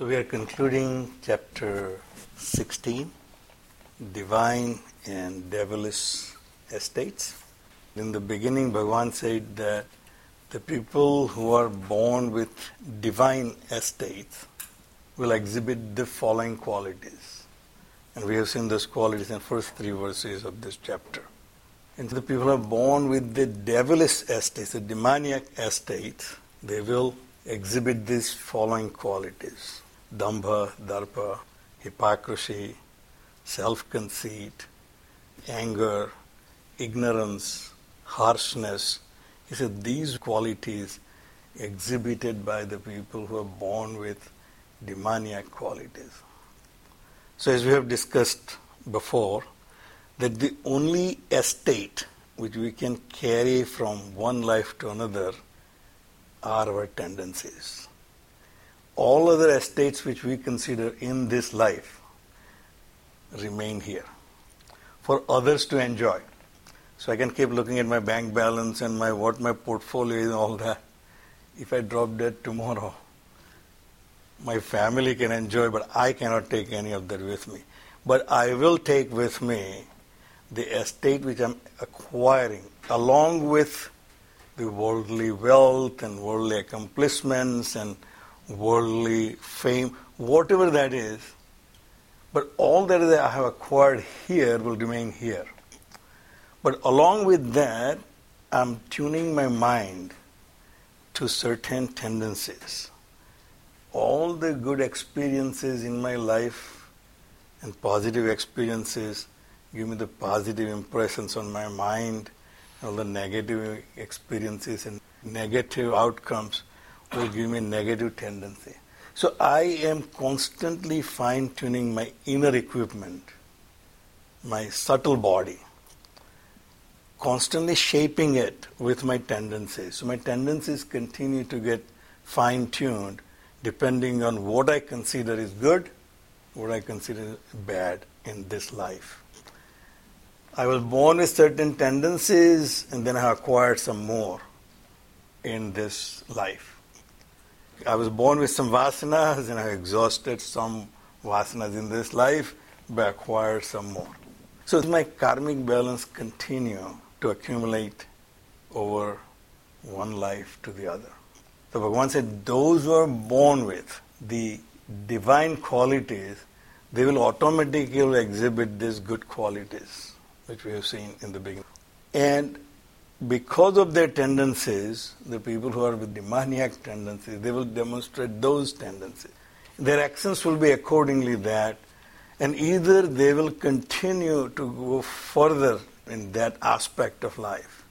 So we are concluding chapter 16, divine and devilish estates. In the beginning, Bhagavan said that the people who are born with divine estates will exhibit the following qualities. And we have seen those qualities in the first three verses of this chapter. And the people who are born with the devilish estates, the demoniac estates, they will exhibit these following qualities dambha, darpa, hypocrisy, self conceit, anger, ignorance, harshness. He said these qualities exhibited by the people who are born with demoniac qualities. So, as we have discussed before, that the only estate which we can carry from one life to another are our tendencies all other estates which we consider in this life remain here for others to enjoy. So I can keep looking at my bank balance and my what my portfolio is and all that. If I drop dead tomorrow, my family can enjoy, but I cannot take any of that with me. But I will take with me the estate which I'm acquiring, along with the worldly wealth and worldly accomplishments and worldly fame, whatever that is. But all that I have acquired here will remain here. But along with that, I'm tuning my mind to certain tendencies. All the good experiences in my life and positive experiences give me the positive impressions on my mind. All the negative experiences and negative outcomes will give me a negative tendency. So I am constantly fine tuning my inner equipment, my subtle body, constantly shaping it with my tendencies. So my tendencies continue to get fine tuned depending on what I consider is good, what I consider bad in this life. I was born with certain tendencies and then I acquired some more in this life. I was born with some vasanas and I exhausted some vasanas in this life, but acquired some more. So my karmic balance continue to accumulate over one life to the other. So Bhagavan said, those who are born with the divine qualities, they will automatically exhibit these good qualities, which we have seen in the beginning. And because of their tendencies, the people who are with demoniac tendencies, they will demonstrate those tendencies. Their actions will be accordingly that, and either they will continue to go further in that aspect of life.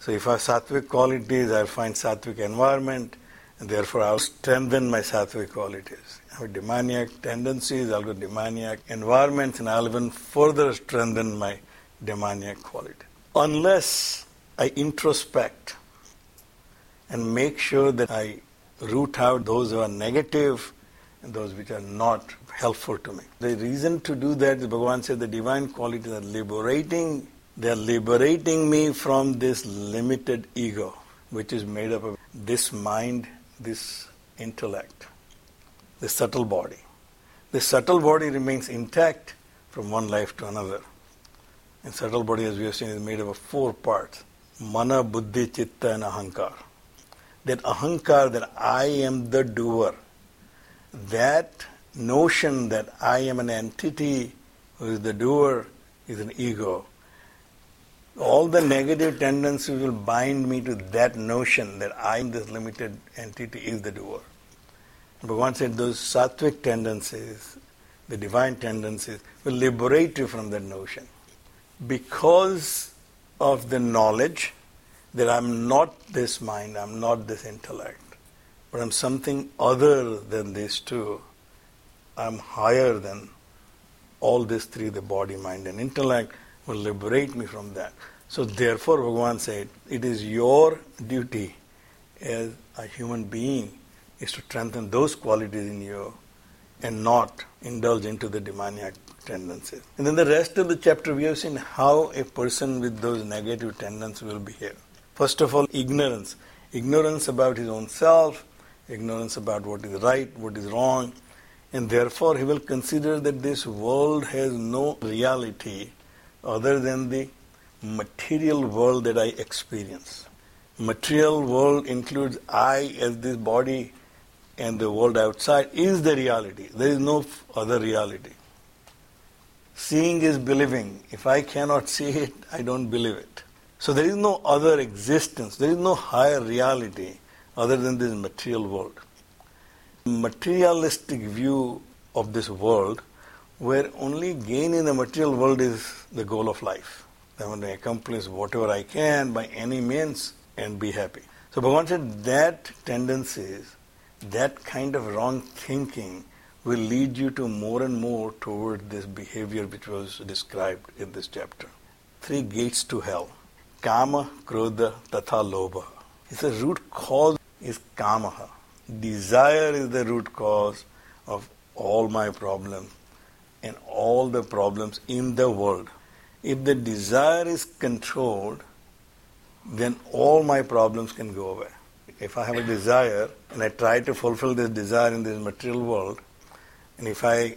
So if I have sattvic qualities, I'll find sattvic environment, and therefore I'll strengthen my sattvic qualities. I have demoniac tendencies, I'll go demoniac environments, and I'll even further strengthen my demoniac quality. Unless I introspect and make sure that I root out those who are negative and those which are not helpful to me. The reason to do that is Bhagavan said the divine qualities are liberating. They are liberating me from this limited ego, which is made up of this mind, this intellect, the subtle body. The subtle body remains intact from one life to another. And subtle body, as we have seen, is made up of four parts mana, buddhi, chitta, and ahankar. That ahankar, that I am the doer, that notion that I am an entity who is the doer is an ego. All the negative tendencies will bind me to that notion that I am this limited entity is the doer. Bhagavan said those sattvic tendencies, the divine tendencies, will liberate you from that notion. Because of the knowledge that I'm not this mind, I'm not this intellect, but I'm something other than these two. I'm higher than all these three the body, mind, and intellect will liberate me from that. So, therefore, Bhagavan said, it is your duty as a human being is to strengthen those qualities in you and not indulge into the demoniac tendencies. And then the rest of the chapter, we have seen how a person with those negative tendencies will behave. First of all, ignorance. Ignorance about his own self, ignorance about what is right, what is wrong, and therefore he will consider that this world has no reality other than the material world that I experience. Material world includes I as this body and the world outside is the reality. There is no other reality. Seeing is believing. If I cannot see it, I don't believe it. So there is no other existence, there is no higher reality other than this material world. Materialistic view of this world, where only gain in the material world is the goal of life. I want to accomplish whatever I can by any means and be happy. So Bhagavan said that tendencies, that kind of wrong thinking will lead you to more and more toward this behavior which was described in this chapter. Three gates to hell. Kama, Krodha, Tatha, Lobha. It's the root cause is Kamaha. Desire is the root cause of all my problems and all the problems in the world. If the desire is controlled, then all my problems can go away. If I have a desire and I try to fulfill this desire in this material world, and if I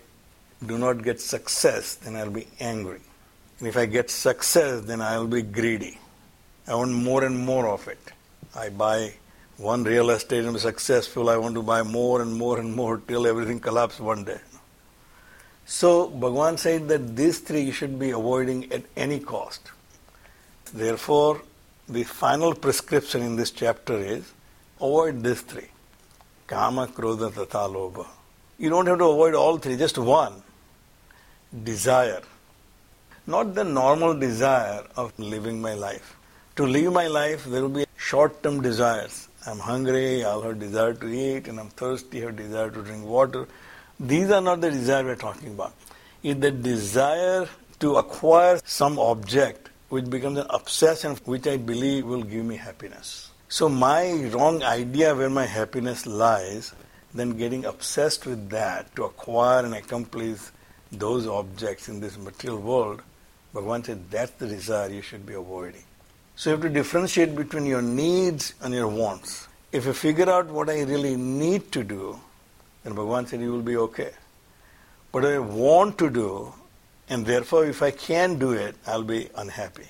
do not get success, then I'll be angry. And if I get success, then I'll be greedy. I want more and more of it. I buy one real estate and be successful. I want to buy more and more and more till everything collapses one day. So Bhagavan said that these three you should be avoiding at any cost. Therefore, the final prescription in this chapter is avoid these three. Kama, Krodha, Tatha, Lobha. You don't have to avoid all three, just one. Desire. Not the normal desire of living my life. To live my life, there will be short term desires. I'm hungry, I'll have desire to eat, and I'm thirsty, I have desire to drink water. These are not the desire we're talking about. It's the desire to acquire some object which becomes an obsession which I believe will give me happiness. So my wrong idea where my happiness lies, then getting obsessed with that to acquire and accomplish those objects in this material world, Bhagavan said that's the desire you should be avoiding. So you have to differentiate between your needs and your wants. If you figure out what I really need to do, then Bhagavan said you will be okay. What I want to do, and therefore if I can't do it, I'll be unhappy.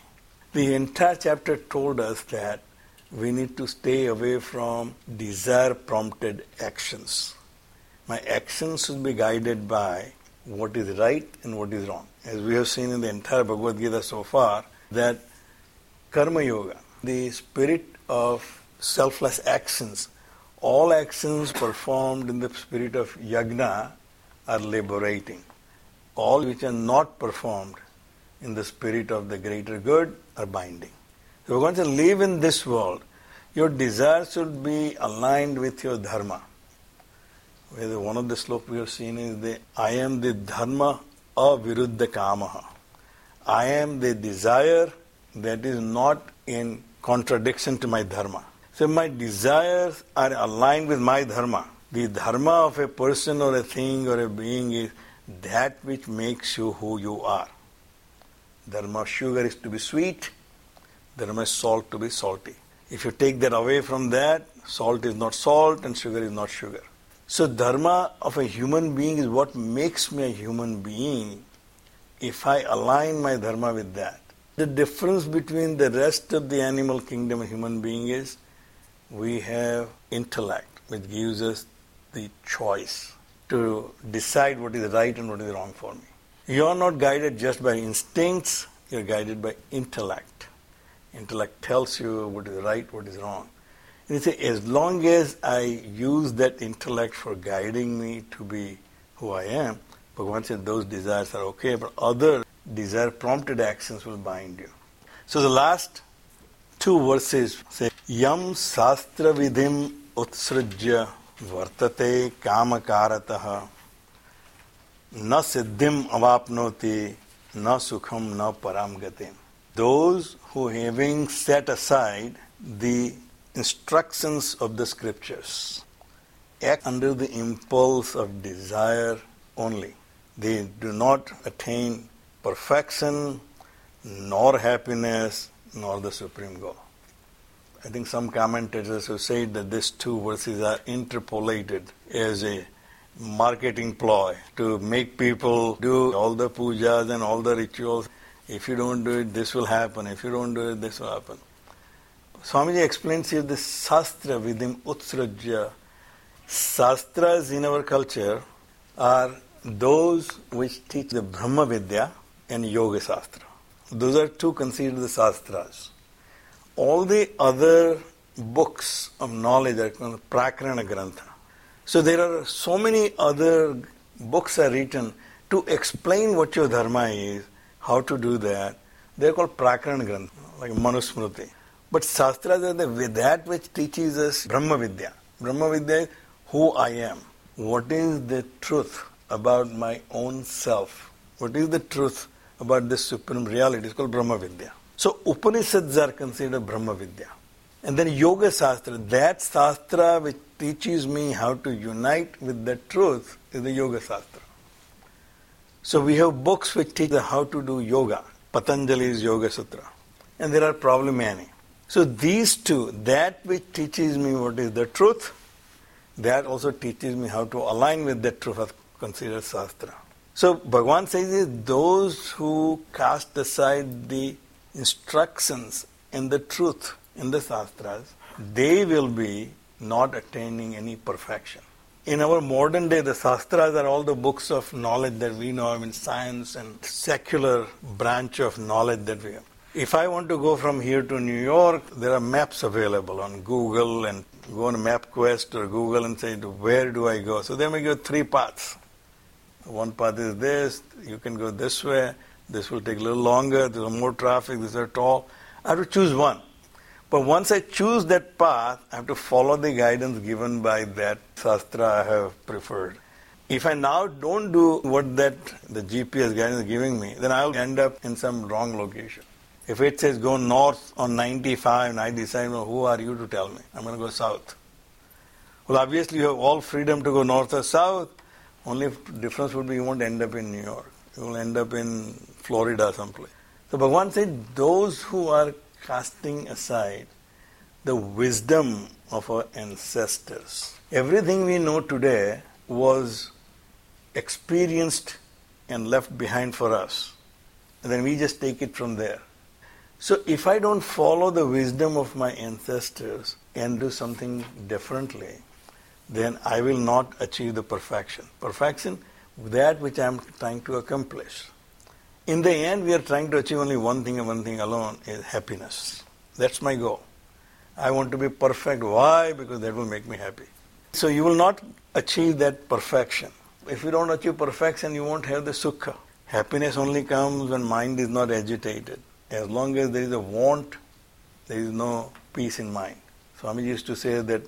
The entire chapter told us that we need to stay away from desire prompted actions. My actions should be guided by what is right and what is wrong. As we have seen in the entire Bhagavad Gita so far, that Karma Yoga, the spirit of selfless actions. All actions performed in the spirit of yajna are liberating. All which are not performed in the spirit of the greater good are binding. If you're going to live in this world, your desire should be aligned with your dharma. Where one of the slokas we have seen is the I am the dharma aviruddha kamaha. I am the desire that is not in contradiction to my dharma. So my desires are aligned with my dharma. The dharma of a person or a thing or a being is that which makes you who you are. Dharma of sugar is to be sweet, dharma of salt to be salty. If you take that away from that, salt is not salt and sugar is not sugar. So dharma of a human being is what makes me a human being if I align my dharma with that. The difference between the rest of the animal kingdom and human being is we have intellect, which gives us the choice to decide what is right and what is wrong for me. You are not guided just by instincts, you are guided by intellect. Intellect tells you what is right, what is wrong. And he say, as long as I use that intellect for guiding me to be who I am, Bhagavan said those desires are okay, but other desire prompted actions will bind you. So the last two verses say, Yam Sastra Vidhim Utsrajya Vartate Kamakaratah Na Siddhim Avapnoti Na Sukham Na Param Gatim. Those who having set aside the instructions of the scriptures act under the impulse of desire only. They do not attain perfection, nor happiness, nor the supreme goal. I think some commentators have said that these two verses are interpolated as a marketing ploy to make people do all the pujas and all the rituals. If you don't do it, this will happen. If you don't do it, this will happen. Swamiji explains here the Sastra Vidhim Utsrajya. Sastras in our culture are those which teach the Brahma Vidya and Yoga Sastra. Those are two considered the Sastras. All the other books of knowledge are called Prakarana Grantha. So there are so many other books are written to explain what your dharma is, how to do that. They're called Prakarana Grantha, like Manusmriti. But Shastras are the that which teaches us Brahma Vidya. Brahma Vidya is who I am. What is the truth about my own self? What is the truth about this supreme reality? It's called Brahma Vidya. So Upanishads are considered Brahma Vidya. And then Yoga Shastra, that Shastra which teaches me how to unite with the truth is the Yoga Shastra. So we have books which teach the how to do yoga. Patanjali's Yoga Sutra. And there are probably many. So these two, that which teaches me what is the truth, that also teaches me how to align with that truth of considered Shastra. So Bhagavan says is those who cast aside the instructions and the truth in the Shastras, they will be not attaining any perfection. In our modern day, the Shastras are all the books of knowledge that we know, I mean, science and secular branch of knowledge that we have. If I want to go from here to New York, there are maps available on Google and go on MapQuest or Google and say, where do I go? So they may give three paths. One path is this, you can go this way, this will take a little longer, there's more traffic, these are tall. I have to choose one. But once I choose that path, I have to follow the guidance given by that Shastra I have preferred. If I now don't do what that the GPS guidance is giving me, then I'll end up in some wrong location. If it says go north on 95 and I decide, well, who are you to tell me? I'm going to go south. Well, obviously, you have all freedom to go north or south. Only difference would be you won't end up in New York. You will end up in Florida someplace. So Bhagavan said, those who are casting aside the wisdom of our ancestors. Everything we know today was experienced and left behind for us. And then we just take it from there. So if I don't follow the wisdom of my ancestors and do something differently, then I will not achieve the perfection. Perfection, that which I am trying to accomplish. In the end, we are trying to achieve only one thing and one thing alone is happiness. That's my goal. I want to be perfect. Why? Because that will make me happy. So you will not achieve that perfection. If you don't achieve perfection, you won't have the sukha. Happiness only comes when mind is not agitated. As long as there is a want, there is no peace in mind. Swami used to say that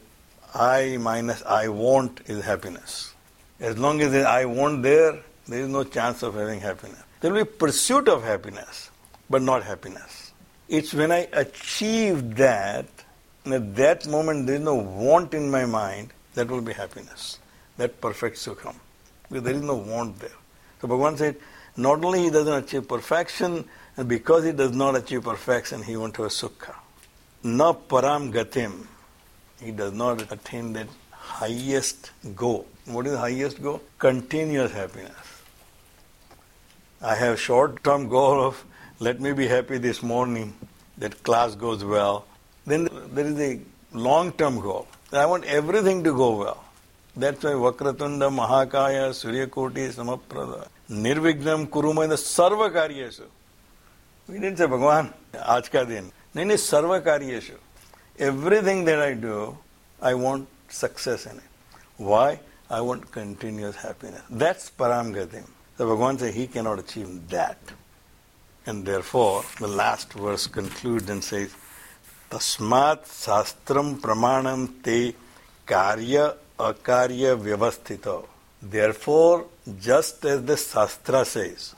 I minus I want is happiness. As long as I want there, there is no chance of having happiness. There will be pursuit of happiness, but not happiness. It's when I achieve that, and at that moment there is no want in my mind, that will be happiness. That perfect sukham. Because there is no want there. So Bhagavan said, not only he doesn't achieve perfection, and because he does not achieve perfection, he to have sukha. Na param gatim. He does not attain that highest goal. What is the highest goal? Continuous happiness. I have short-term goal of let me be happy this morning, that class goes well. Then there is a long-term goal. I want everything to go well. That's why Vakratunda, Mahakaya, Suryakoti, Samaprada, Nirvignam, Kuruma, the Sarva Karyashu. We didn't say Bhagwan, Aajka Din. Nini Sarva Karyashu. Everything that I do, I want success in it. Why? I want continuous happiness. That's Param Gatim. So Bhagavan says he cannot achieve that. And therefore, the last verse concludes and says, Tasmat Sastram Pramanam Te Karya Akarya Vyavasthito. Therefore, just as the Shastra says,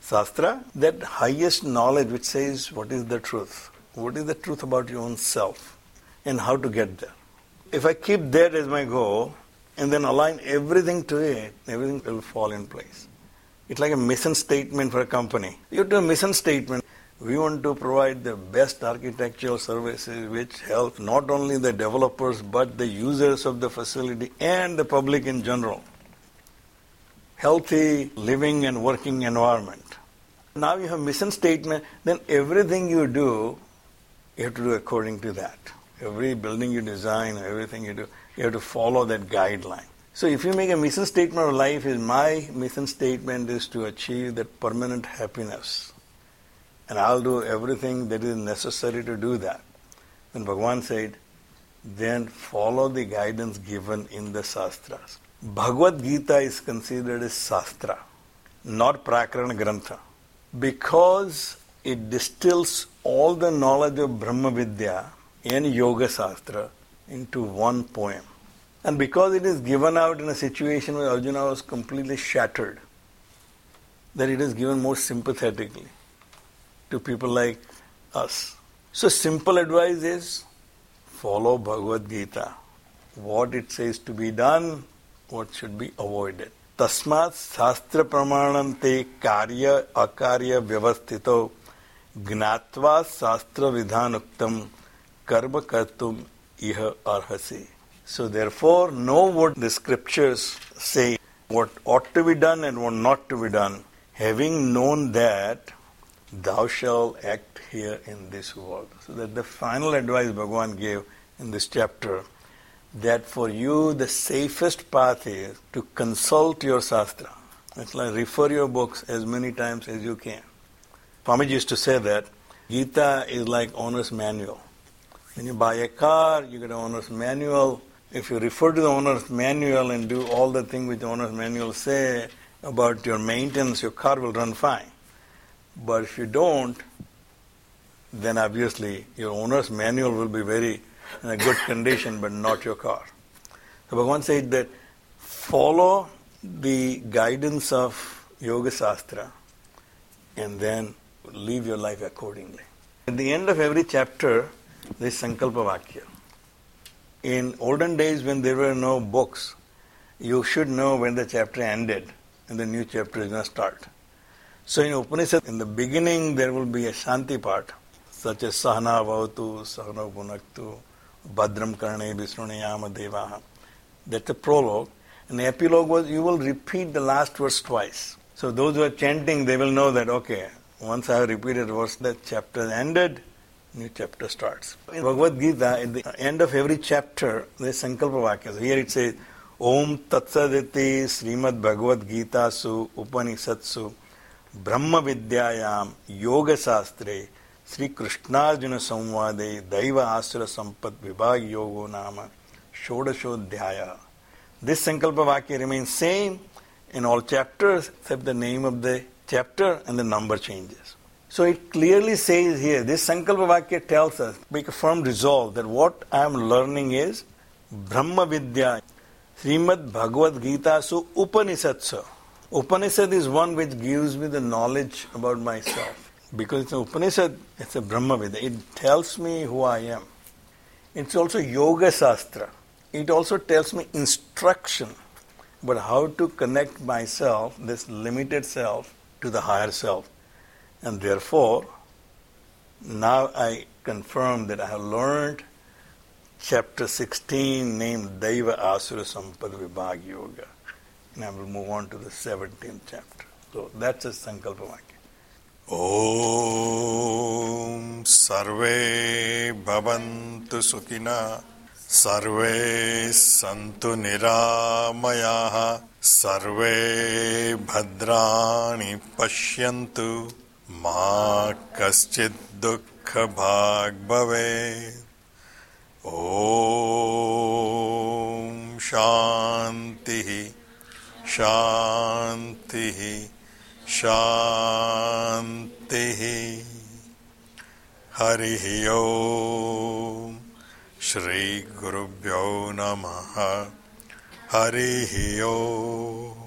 Shastra, that highest knowledge which says what is the truth, what is the truth about your own self, and how to get there. If I keep that as my goal and then align everything to it, everything will fall in place. It's like a mission statement for a company. You do a mission statement. We want to provide the best architectural services which help not only the developers but the users of the facility and the public in general. Healthy living and working environment. Now you have a mission statement, then everything you do, you have to do according to that. Every building you design, everything you do, you have to follow that guideline. So if you make a mission statement of life is my mission statement is to achieve that permanent happiness. And I'll do everything that is necessary to do that. When Bhagavan said, then follow the guidance given in the Shastras. Bhagavad Gita is considered as Shastra, not Prakarana Grantha, because it distills all the knowledge of Brahma Vidya and Yoga Shastra into one poem. And because it is given out in a situation where Arjuna was completely shattered, that it is given more sympathetically to people like us. So, simple advice is follow Bhagavad Gita. What it says to be done, what should be avoided. तस्मात् शास्त्र प्रमाणम ते कार्य अकार्य व्यवस्थितो ज्ञात्वा शास्त्र विधानुक्तम कर्म कर्तुम इह अर्हसि So therefore know what the scriptures say, what ought to be done and what not to be done. Having known that, thou shalt act here in this world. So that the final advice Bhagavan gave in this chapter that for you the safest path is to consult your Shastra. It's like refer your books as many times as you can. Swamiji used to say that Gita is like owner's manual. When you buy a car, you get an owner's manual. If you refer to the owner's manual and do all the things which the owner's manual say about your maintenance, your car will run fine. But if you don't, then obviously your owner's manual will be very in a good condition, but not your car. So Bhagavan said that follow the guidance of Yoga Shastra and then live your life accordingly. At the end of every chapter, there is Sankalpa Vakya. In olden days, when there were no books, you should know when the chapter ended and the new chapter is going to start. So in Upanishad, in the beginning, there will be a Shanti part, such as Sahana Vavatu, Sahana Bhunaktu, Badram Karne Visnunayama Devaha. That's a prologue. And the epilogue was you will repeat the last verse twice. So those who are chanting, they will know that, okay, once I have repeated verse, that chapter ended, new chapter starts. In Bhagavad Gita, at the end of every chapter, there is Sankalpa Vakyas. Here it says, Om Tatsaditi Srimad Bhagavad Gita Su Upanishadsu Brahma Vidyayam Yoga Sastre Sri Krishna Krishnarjuna Samvade Daiva Asura Sampat Vibhag Yogo Nama Shodashodhyaya. This Sankalpa Vakya remains same in all chapters except the name of the chapter and the number changes. So it clearly says here, this Sankalpa Vakya tells us, make a firm resolve that what I am learning is Brahma Vidya, Srimad Bhagavad Gita, so Upanishadsa. Upanishad is one which gives me the knowledge about myself. Because it's an Upanishad, it's a Brahma Vidya. It tells me who I am. It's also Yoga Shastra. It also tells me instruction about how to connect myself, this limited self, to the higher self. And therefore, now I confirm that I have learned chapter 16 named Daiva Asura Sampad Vibhag Yoga. And I will move on to the 17th chapter. So that's a Sankalpa Vakya. ॐ सर्वे भवन्तु सुखिनः सर्वे सन्तु निरामयाः सर्वे भद्राणि पश्यन्तु मा कश्चित् दुःखभाग् भवेत् ॐ शान्तिः शान्तिः शान्तिः। हरिः ॐ श्रीगुरुभ्यो नमः। हरिः ॐ